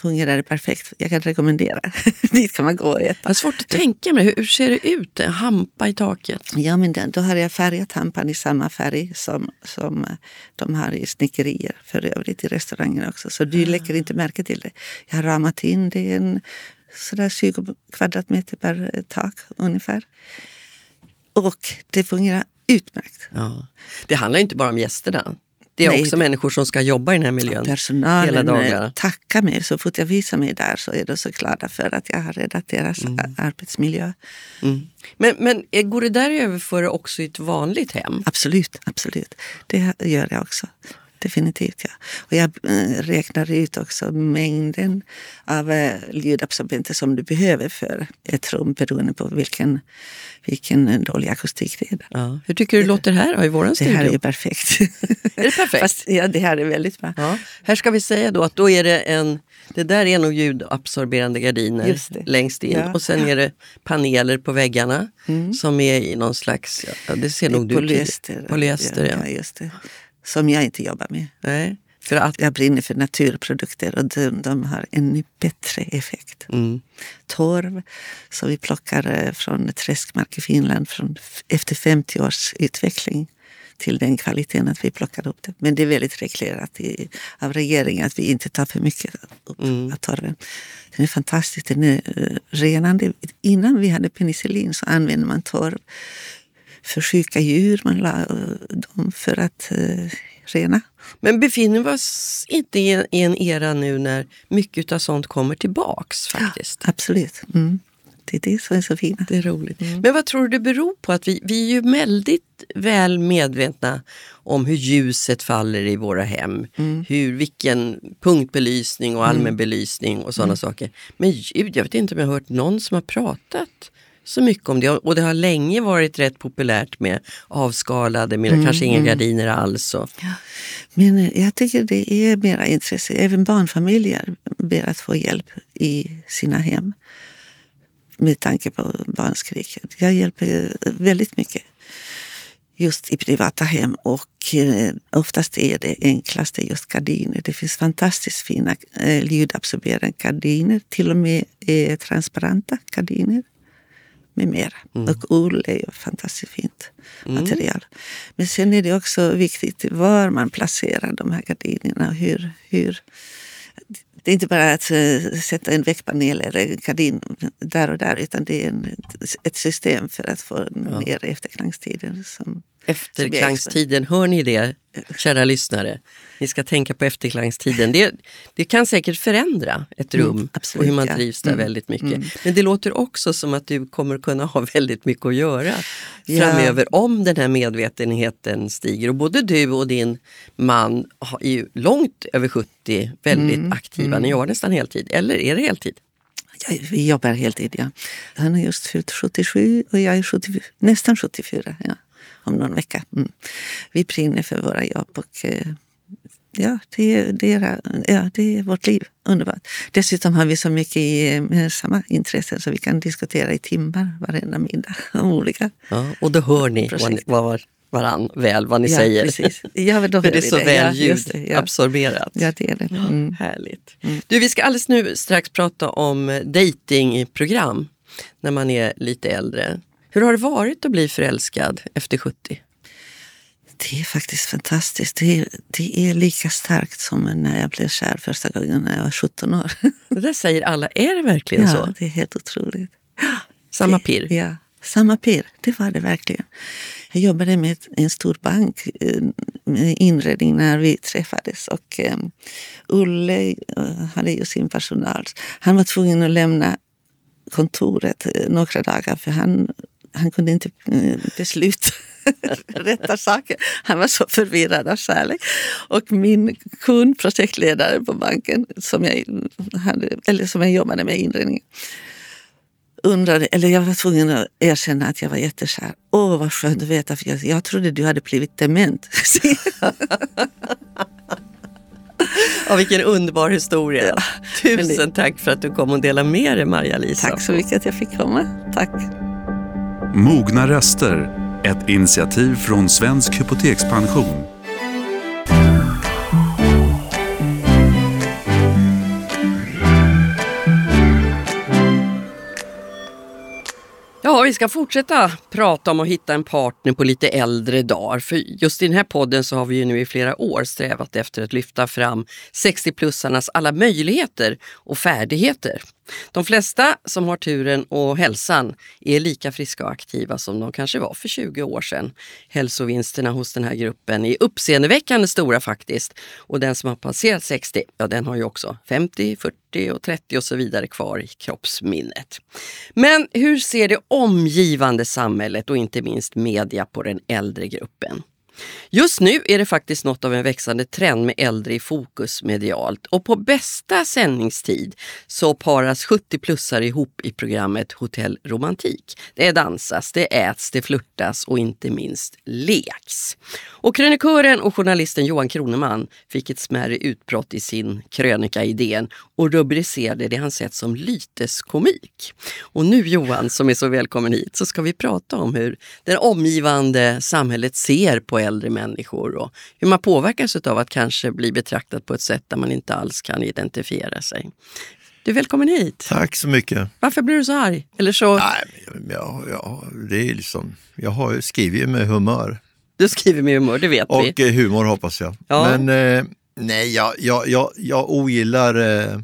fungerar det perfekt. Jag kan rekommendera. [LAUGHS] Dit kan man gå och Jag äta. har svårt att tänka mig, hur, ser det ut? En hampa i taket? Ja, men den, då har jag färgat hampan i samma färg som, som eh, de har i snickerier för övrigt i restaurangen också. Så du lägger inte märke till det. Jag har ramat in det är en sådär 20 kvadratmeter per eh, tak ungefär. Och det fungerar utmärkt. Ja. Det handlar inte bara om gästerna. Det är Nej, också människor som ska jobba i den här miljön hela Personalen eh, dagarna. tackar mig. Så fort jag visar mig där så är de så glada för att jag har räddat deras a- arbetsmiljö. Mm. Men, men eh, går det där att överföra också i ett vanligt hem? Absolut, absolut. Det gör jag också. Definitivt, ja. Och jag eh, räknar ut också mängden av eh, ljudabsorbenter som du behöver för ett rum beroende på vilken, vilken dålig akustik det är. Ja. Hur tycker du det låter här då, i vår Det studio? här är ju perfekt. Är det perfekt? [LAUGHS] Fast, ja, det här är väldigt bra. Ja. Här ska vi säga då att då är det en, det där är nog ljudabsorberande gardiner det. längst in Ja. Mm. och sen är det paneler på väggarna som är i någon slags, ja, det ser nog du. Polyester. Polyester, ja. ja. just det. Som jag inte jobbar med. Nej, för att, Jag brinner för naturprodukter och de, de har ännu bättre effekt. mm. Torv som vi plockar eh, från träskmark i Finland från, efter 50 års utveckling till den kvaliteten att vi plockar upp det. Men det är väldigt reglerat i, av regeringen att vi inte tar för mycket upp Mm. av torven. Den är fantastisk, den är renande. Innan vi hade penicillin så använde man torv för sjuka djur. Man la eh, dem för att eh, rena. Men befinner vi oss inte i en, i en era nu när mycket av sånt kommer tillbaks faktiskt? Absolut. Mm. Det är det som är så fint. Det är roligt. Men vad tror du det beror på? att Vi, vi är ju väldigt väl medvetna om hur ljuset faller i våra hem. Hur, vilken punktbelysning och allmän belysning och sådana saker. Men ljud, jag vet inte om jag har hört någon som har pratat så mycket om det. Och det har länge varit rätt populärt med avskalade, med kanske inga gardiner alls. Och, Men eh, jag tycker det är mera intresse. Även barnfamiljer ber att få hjälp i sina hem. Med tanke på barnskrik. Jag hjälper väldigt mycket just i privata hem och eh, oftast är det enklaste just gardiner. Det finns fantastiskt fina eh, ljudabsorberande gardiner. Till och med eh, transparenta gardiner med mera. Och ull är ju fantastiskt fint material. Men sen är det också viktigt var man placerar de här gardinerna. Hur, hur, det är inte bara att eh, sätta en väckpanel eller en gardin där och där utan det är en, ett system för att få ner efterklangstiden. Som, Efterklangstiden, hör ni det kära lyssnare? Ni ska tänka på efterklangstiden. Det, det kan säkert förändra ett rum och absolut, hur man trivs där Mm, väldigt mycket. Men det låter också som att du kommer kunna ha [LAUGHS] väldigt mycket att göra Ja. framöver om den här medvetenheten stiger. Och både du och din man har- är ju långt över 70 väldigt Mm, aktiva. Ni jobbar nästan heltid, eller är det heltid? Vi jobbar heltid, ja. Han är just fyllt 77 och jag är 70, nästan 74. Ja, om någon vecka. Mm. Vi brinner för våra jobb och eh, ja, det, är- det, är, ja, det är vårt liv. Underbart. Dessutom har vi så mycket gemensamma intressen så vi kan diskutera i timmar varenda middag [LAUGHS] om olika. Ja, och då hör ni Projekt. vad varann väl vad ni Ja, säger. precis. Ja, [LAUGHS] För det är så det. väl det, ja. ljudabsorberat. Ja, det är det. Mm. Härligt. Du, vi ska alldeles nu strax prata om datingprogram när man är lite äldre. Hur har det varit att bli förälskad efter 70? Det är faktiskt fantastiskt. Det är, det är lika starkt som när jag blev kär första gången när jag var 17 år. Det där säger alla, är det verkligen Ja, så? det är helt otroligt. Samma pirr? Ja, samma pirr. Det var det verkligen. Jag jobbade med en stor bank eh, med inredning när vi träffades. Och eh, Ulle eh, hade ju sin personal. Han var tvungen att lämna kontoret eh, några dagar för han, han kunde inte eh, besluta [LAUGHS] rätta saker. Han var så förvirrad av kärlek. Och min kund, projektledare på banken som jag, hade, eller som jag jobbade med i inredningen undrade, eller jag var tvungen att erkänna att jag var jättekär. Åh, vad skönt att veta, för jag, jag trodde du hade blivit dement. [LAUGHS] Ja, vilken underbar historia. Ja, Tusen det... tack för att du kom och delade med dig, Maria-Lisa. Tack så mycket att jag fick komma. Tack. Mogna röster, ett initiativ från Svensk Hypotekspension Ja, vi ska fortsätta prata om att hitta en partner på lite äldre dagar. För just i den här podden så har vi ju nu i flera år strävat efter att lyfta fram 60-plussarnas alla möjligheter och färdigheter. De flesta som har turen och hälsan är lika friska och aktiva som de kanske var för 20 år sedan. Hälsovinsterna hos den här gruppen är uppseendeväckande stora faktiskt. Och den som har passerat 60, ja den har ju också 50, 40 och 30 och så vidare kvar i kroppsminnet. Men hur ser det omgivande samhället och inte minst media på den äldre gruppen? Just nu är det faktiskt något av en växande trend med äldre i fokus medialt och på bästa sändningstid så paras 70-plussare ihop i programmet Hotell Romantik. Det dansas, det äts, det flörtas och inte minst leks. Och krönikören och journalisten Johan Kroneman fick ett smärre utbrott i sin krönika Idén och rubricerade det han sett som lyteskomik. Och nu Johan, som är så välkommen hit, så ska vi prata om hur det omgivande samhället ser på äldre människor och hur man påverkas av att kanske bli betraktad på ett sätt där man inte alls kan identifiera sig. Du är välkommen hit. Tack så mycket. Varför blir du så arg? Eller så... Nej, ja, ja, det är liksom, jag har, skriver ju med humör. Du skriver med humör, det vet och vi. Och eh, humor hoppas jag. Ja. Men eh, nej, jag, jag, jag, jag ogillar eh,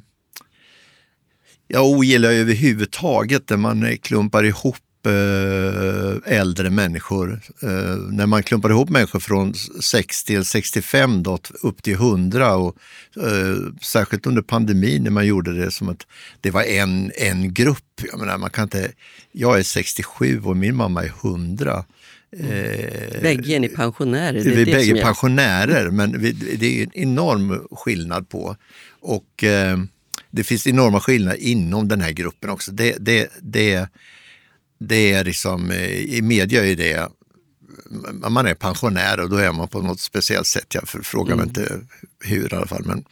jag ogillar överhuvudtaget när man klumpar ihop Eh, äldre människor. Eh, när man klumpar ihop människor från 60 till 65 då, upp till 100 och eh, särskilt under pandemin när man gjorde det som att det var en, en grupp. Jag, menar, man kan inte, jag är 67 och min mamma är 100. Mm. Bägge är ni pensionärer. Det är vi är bägge pensionärer, men vi, det är en enorm skillnad på. Och eh, det finns enorma skillnader inom den här gruppen också. Det, det, det, det är liksom, eh, i media är det, man är pensionär och då är man på något speciellt sätt. Jag frågar mm. mig inte hur i alla fall. Men,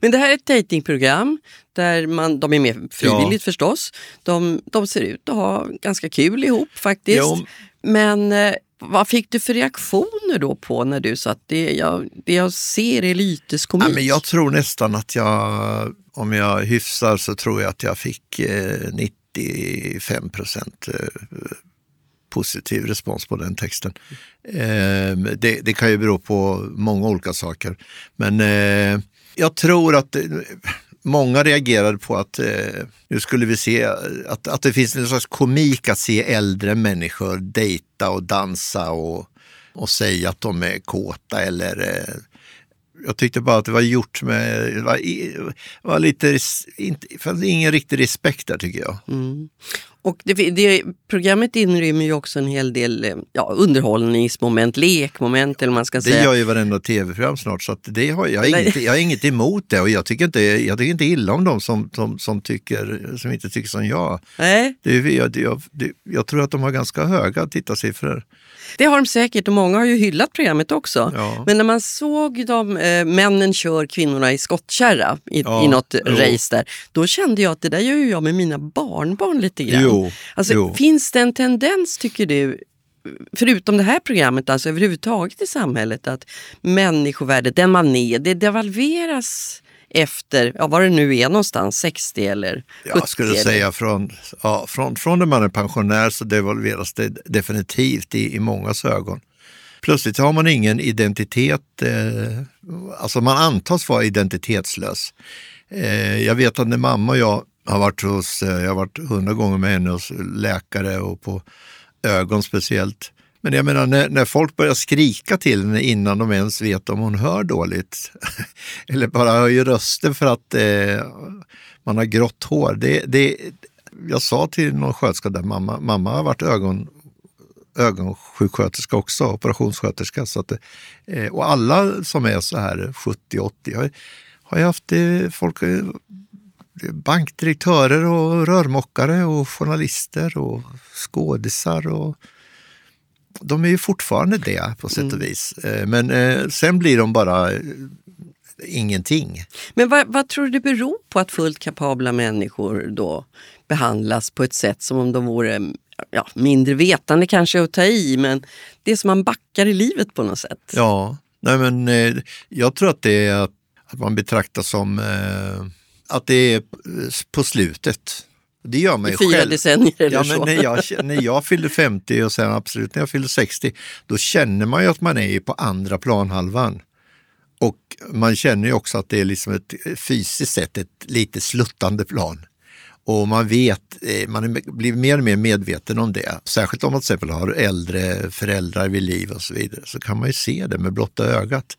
men det här är ett datingprogram där man, de är med frivilligt ja. förstås. De, de ser ut att ha ganska kul ihop faktiskt. Jo. Men eh, vad fick du för reaktioner då på när du sa att det jag, det jag ser är lyteskomik? Ja, men jag tror nästan att jag, om jag hyfsar så tror jag att jag fick eh, 90 95 procent eh, positiv respons på den texten. Ehm, det, det, kan ju bero på många olika saker. Men eh, jag tror att eh, många reagerade på att nu skulle vi se att, att det finns en slags komik att se äldre människor dejta och dansa och, och säga att de är kåta eller jag tyckte bara att det var gjort med, det var, var lite, inte, fanns ingen riktig respekt där tycker jag. Mm. Och det, det, programmet inrymmer ju också en hel del ja, underhållningsmoment, lekmoment eller man ska det säga. Det gör ju varenda tv-program snart så det har, jag, har inget, jag har inget emot det och jag tycker inte, jag tycker inte illa om dem som, som, som, tycker, som inte tycker som jag. Nej. Det, jag, jag, jag tror att de har ganska höga tittarsiffror. Det har de säkert och många har ju hyllat programmet också. Ja. Men när man såg de, eh, männen kör kvinnorna i skottkärra i, ja, i något jo. race där, då kände jag att det där gör jag med mina barnbarn lite grann. Jo, alltså, jo. Finns det en tendens, tycker du, förutom det här programmet, alltså överhuvudtaget i samhället, att människovärdet, den man är, det devalveras efter, ja, var det nu är någonstans, 60 eller 70? Jag skulle eller? säga från, ja, från, från när man är pensionär så devalveras det definitivt i, i mångas ögon. Plötsligt har man ingen identitet, eh, alltså man antas vara identitetslös. Eh, jag vet att när mamma och jag har varit hos, eh, jag har varit hundra gånger med henne hos läkare och på ögon speciellt. Men jag menar när, när folk börjar skrika till henne innan de ens vet om hon hör dåligt [LAUGHS] eller bara höjer rösten för att eh, man har grått hår. Det, det, jag sa till någon sköterska där, mamma, mamma har varit ögon ögonsjuksköterska också, operationssköterska. Så att, eh, och alla som är så här 70-80 har, har jag haft eh, folk, bankdirektörer och rörmokare och journalister och skådisar. Och, de är ju fortfarande det på sätt och vis. Eh, Men eh, sen blir de bara eh, ingenting. Men vad, vad tror du det beror på att fullt kapabla människor då behandlas på ett sätt som om de vore ja, mindre vetande kanske att ta i, men det är som man backar i livet på något sätt. Ja, nej men eh, jag tror att det är att, att man betraktas som eh, att det är på slutet. Det gör man I ju fyra själv. decennier eller Ja, men så. när, jag, [LAUGHS] när jag fyllde 50 och sen absolut när jag fyllde 60, då känner man ju att man är på andra planhalvan. Och man känner ju också att det är liksom ett fysiskt sett ett lite sluttande plan. Och man vet, eh, man blir mer och mer medveten om det. Särskilt om man till exempel har äldre föräldrar vid liv och så vidare, så kan man ju se det med blotta ögat.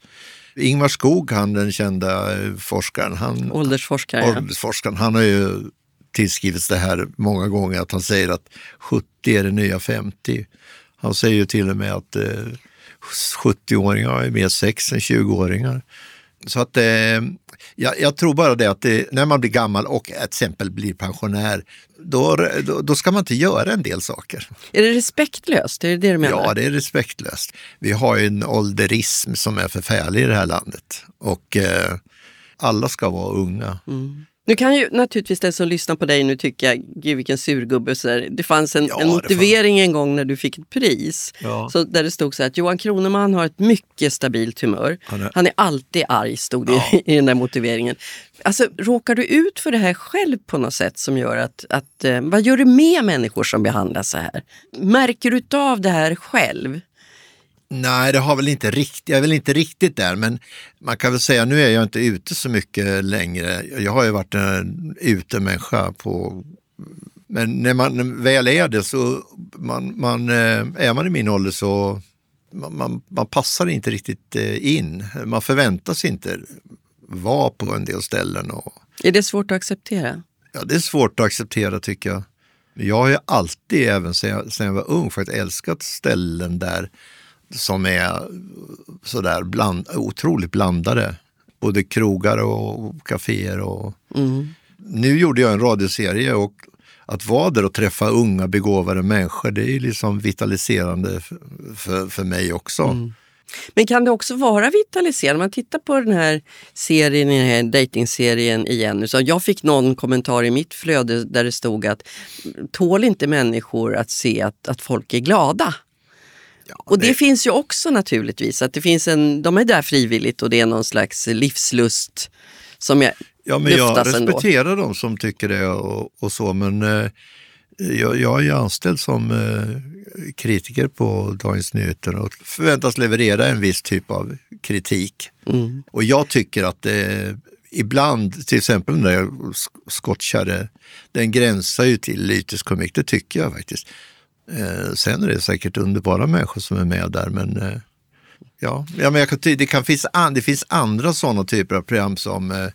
Ingvar Skog, han den kända eh, forskaren, han, Åldersforskare. ja. åldersforskaren, han har ju tillskrivits det här många gånger, att han säger att 70 är det nya 50. Han säger ju till och med att eh, 70-åringar är mer sex än 20-åringar. Så att eh, jag, jag tror bara det att det, när man blir gammal och till exempel blir pensionär, då, då, då ska man inte göra en del saker. Är det respektlöst? Är det det du menar? Ja, det är respektlöst. Vi har ju en ålderism som är förfärlig i det här landet och eh, alla ska vara unga. Nu kan ju naturligtvis den som lyssnar på dig nu tycka, gud vilken surgubbe. Så där. Det fanns en, Ja, en motivering en gång när du fick ett pris. Ja. Så där det stod så här att Johan Kroneman har ett mycket stabilt humör. Han är- Han är alltid arg, stod det [LAUGHS] i den där motiveringen. Alltså, råkar du ut för det här själv på något sätt som gör att, att eh, vad gör du med människor som behandlas så här? Märker du av det här själv? Nej, det har väl inte riktigt, jag är väl inte riktigt där, men man kan väl säga, nu är jag inte ute så mycket längre. Jag har ju varit en utemänniska på men när man väl är det så, man, man, eh, är man i min ålder så man, man, man passar inte riktigt eh, in. Man förväntas inte vara på en del ställen. Och, Är det svårt att acceptera? ja, det är svårt att acceptera tycker jag. Jag har ju alltid, även sedan jag, sedan jag var ung, faktiskt älskat ställen där som är sådär bland, otroligt blandade. Både krogar och kaféer. Och... Nu gjorde jag en radioserie och att vara där och träffa unga begåvade människor, det är liksom vitaliserande för, för, för mig också. Men kan det också vara vitaliserande? Man tittar på den här serien, den här datingserien igen. Så jag fick någon kommentar i mitt flöde där det stod att tål inte människor att se att, att folk är glada? Och det, finns ju också naturligtvis, att det finns en, de är där frivilligt och det är någon slags livslust som jag Ja, men jag luftas ändå. respekterar de som tycker det och, och så, men eh, jag, jag är ju anställd som eh, kritiker på Dagens Nyheter och förväntas leverera en viss typ av kritik. Mm. Och jag tycker att eh, ibland, till exempel där sk- skottkärre, den gränsar ju till lytisk komik, det tycker jag faktiskt. Eh, sen är det säkert underbara människor som är med där, men eh, Ja, ja men jag kan, ty- det, kan finns an, det finns andra sådana typer av program som, eh,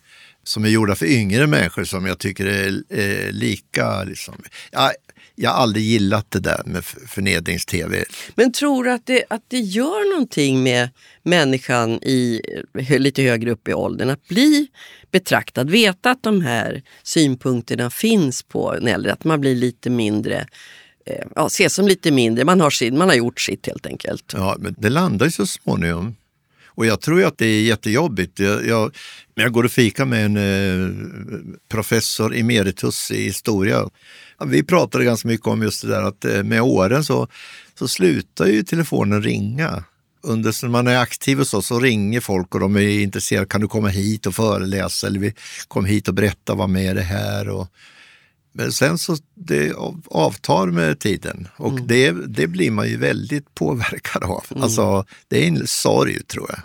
som är gjorda för yngre människor som jag tycker är eh, lika... Liksom, jag, jag har aldrig gillat det där med förnedrings-tv. Men tror du att det, att det gör någonting med människan i, eh, lite högre upp i åldern? Att bli betraktad, veta att de här synpunkterna finns på en äldre, att man blir lite mindre, Eh, ja, ses som lite mindre, man har, sin, man har gjort sitt helt enkelt. Ja, men det landar ju så småningom. Och jag tror ju att det är jättejobbigt. Jag, jag, jag går och fikar med en eh, professor emeritus i historia. Vi pratade ganska mycket om just det där att eh, med åren så, så slutar ju telefonen ringa. Under, när man är aktiv och så, så ringer folk och de är intresserade. Kan du komma hit och föreläsa? Eller vi kom hit och berätta vad med det här. Och, men sen så det av- avtar med tiden och det, det blir man ju väldigt påverkad av. Alltså, det är en sorg tror jag.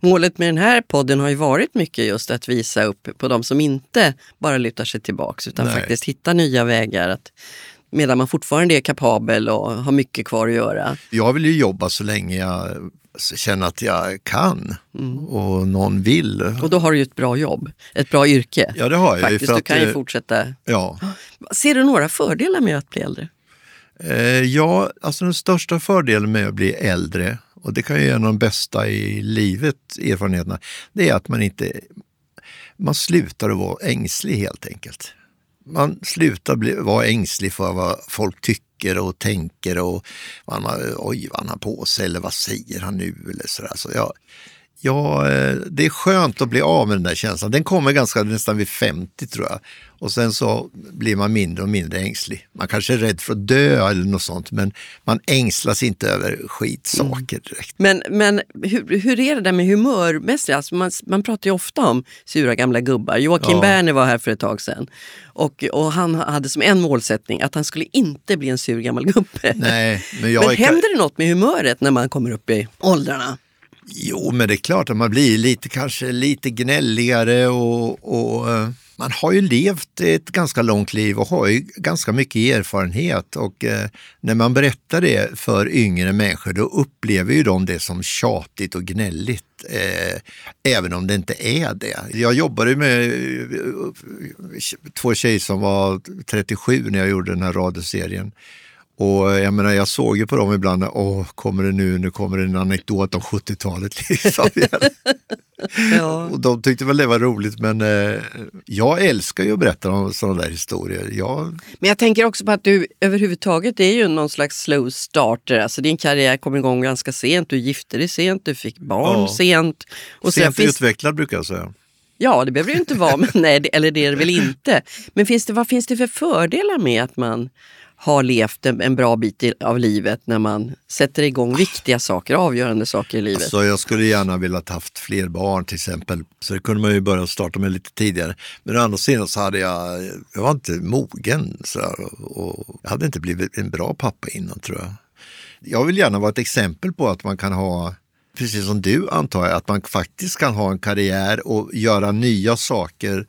Målet med den här podden har ju varit mycket just att visa upp på de som inte bara lutar sig tillbaks utan Nej. faktiskt hitta nya vägar. Att, medan man fortfarande är kapabel och har mycket kvar att göra. Jag vill ju jobba så länge jag känner att jag kan och någon vill. Och då har du ju ett bra jobb, ett bra yrke. Ja, det har jag. Faktiskt, du att, kan ju eh, fortsätta. Ja, Ser du några fördelar med att bli äldre? Eh, ja, alltså den största fördelen med att bli äldre, och det kan ju vara en av de bästa i livet, erfarenheterna, det är att man inte man slutar att vara ängslig helt enkelt. Man slutar bli, vara ängslig för vad folk tycker och tänker och vad han, oj, vad han har på sig eller vad säger han nu eller sådär. Så jag, Ja, eh, det är skönt att bli av med den där känslan. Den kommer ganska nästan vid 50 tror jag. Och sen så blir man mindre och mindre ängslig. Man kanske är rädd för att dö eller något sånt, men man ängslas inte över skitsaker mm. direkt. Men, men hur, hur är det där med humörmässigt? Alltså man, man pratar ju ofta om sura gamla gubbar. Joakim ja. Berner var här för ett tag sedan. Och, och han hade som en målsättning att han skulle inte bli en sur gammal gubbe. Nej, men jag men händer det något med humöret när man kommer upp i åldrarna? Jo, men det är klart att man blir lite, kanske lite gnälligare och, och eh, man har ju levt ett ganska långt liv och har ju ganska mycket erfarenhet och eh, när man berättar det för yngre människor då upplever ju de det som tjatigt och gnälligt. Eh, även om det inte är det. Jag jobbade med eh, två tjejer som var 37 när jag gjorde den här radioserien. Och jag menar, jag såg ju på dem ibland, åh, kommer det nu, nu kommer det en anekdot om 70-talet. Liksom. [LAUGHS] ja. Och de tyckte väl det var roligt, men eh, jag älskar ju att berätta om sådana där historier. Jag... Men jag tänker också på att du överhuvudtaget är ju någon slags slow starter. Alltså din karriär kom igång ganska sent, du gifte dig sent, du fick barn ja. sent. Och sent finns... utvecklad brukar jag säga. Ja, det behöver det ju inte vara, men [LAUGHS] nej, eller det är det väl inte. Men finns det, vad finns det för fördelar med att man har levt en, en bra bit i, av livet när man sätter igång viktiga saker, avgörande saker i livet. Alltså, jag skulle gärna vilja haft fler barn till exempel. Så det kunde man ju börja starta med lite tidigare. Men å andra sidan så hade jag, jag var inte mogen så här, och jag hade inte blivit en bra pappa innan tror jag. Jag vill gärna vara ett exempel på att man kan ha precis som du antar jag, att man faktiskt kan ha en karriär och göra nya saker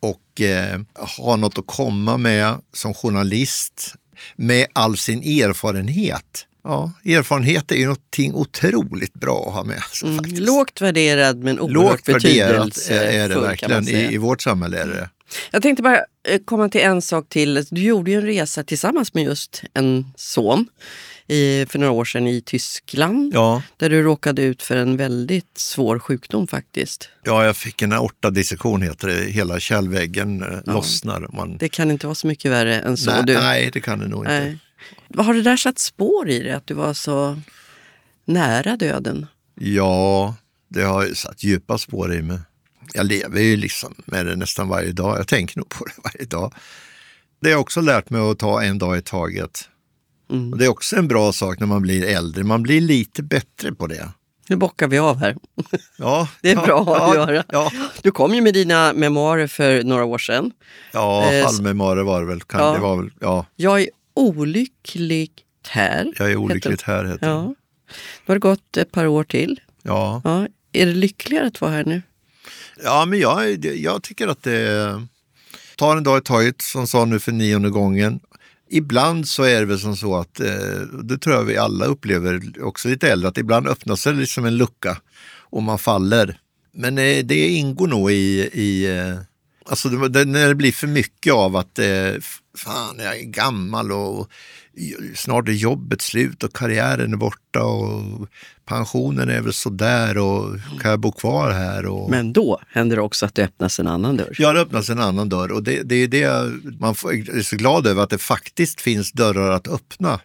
och eh, ha något att komma med som journalist med all sin erfarenhet. Ja, erfarenhet är ju någonting otroligt bra att ha med sig. Mm, lågt värderad men oerhört betydelsefull. är det verkligen. I, I vårt samhälle är det Jag tänkte bara eh, komma till en sak till. Du gjorde ju en resa tillsammans med just en son i, för några år sedan i Tyskland. Ja. Där du råkade ut för en väldigt svår sjukdom faktiskt. Ja, jag fick en aortadissektion heter det. Hela kärlväggen eh, ja. lossnar. Man... Det kan inte vara så mycket värre än så. Nej, du... nej det kan det nog inte. Nej. Har det där satt spår i dig, att du var så nära döden? Ja, det har satt djupa spår i mig. Jag lever ju liksom med det nästan varje dag. Jag tänker nog på det [LAUGHS] varje dag. Det har också lärt mig att ta en dag i taget. Mm. Och det är också en bra sak när man blir äldre. Man blir lite bättre på det. Nu bockar vi av här. Ja, [LAUGHS] det är bra ja, att göra. Ja. Du kom ju med dina memoarer för några år sedan. Ja, eh, halvmemoarer var det väl. Kan, ja. Det var väl ja. Jag är olyckligt här. Jag är olyckligt här heter ja. Nu har det gått ett par år till. Ja. ja. Är det lyckligare att vara här nu? Ja, men jag, jag tycker att det tar en dag i taget, som sa nu för nionde gången ibland så är det väl som så att, eh, det tror jag vi alla upplever, också lite äldre, att ibland öppnas det liksom en lucka och man faller. Men eh, det ingår nog i, i eh, alltså alltså när det blir för mycket av att fan, jag är gammal och snart är jobbet slut och karriären är borta och pensionen är väl sådär och kan jag bo kvar här? Och... Men då händer det också att det öppnas en annan dörr? Ja, det öppnas en annan dörr och det, det är det man är så glad över att det faktiskt finns dörrar att öppna.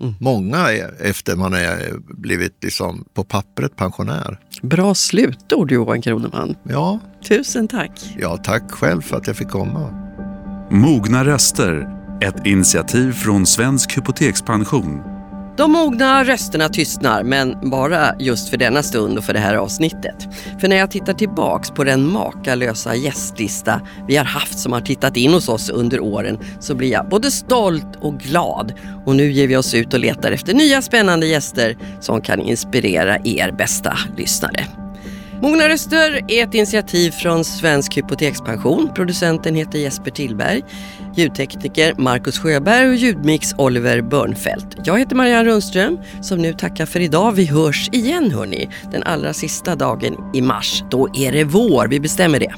Mm. Många efter man är blivit liksom på pappret pensionär. Bra slutord Johan Kroneman. Ja. Tusen tack. Ja, tack själv för att jag fick komma. Mogna röster ett initiativ från Svensk Hypotekspension. De mogna rösterna tystnar, men bara just för denna stund och för det här avsnittet. För när jag tittar tillbaks på den makalösa gästlista vi har haft som har tittat in hos oss under åren så blir jag både stolt och glad. Och nu ger vi oss ut och letar efter nya spännande gäster som kan inspirera er bästa lyssnare. Mogna röster är ett initiativ från Svensk Hypotekspension. Producenten heter Jesper Tillberg. Ljudtekniker Marcus Sjöberg och ljudmix Oliver Börnfeldt. Jag heter Marianne Rundström som nu tackar för idag. Vi hörs igen hörni, den allra sista dagen i mars. Då är det vår, vi bestämmer det.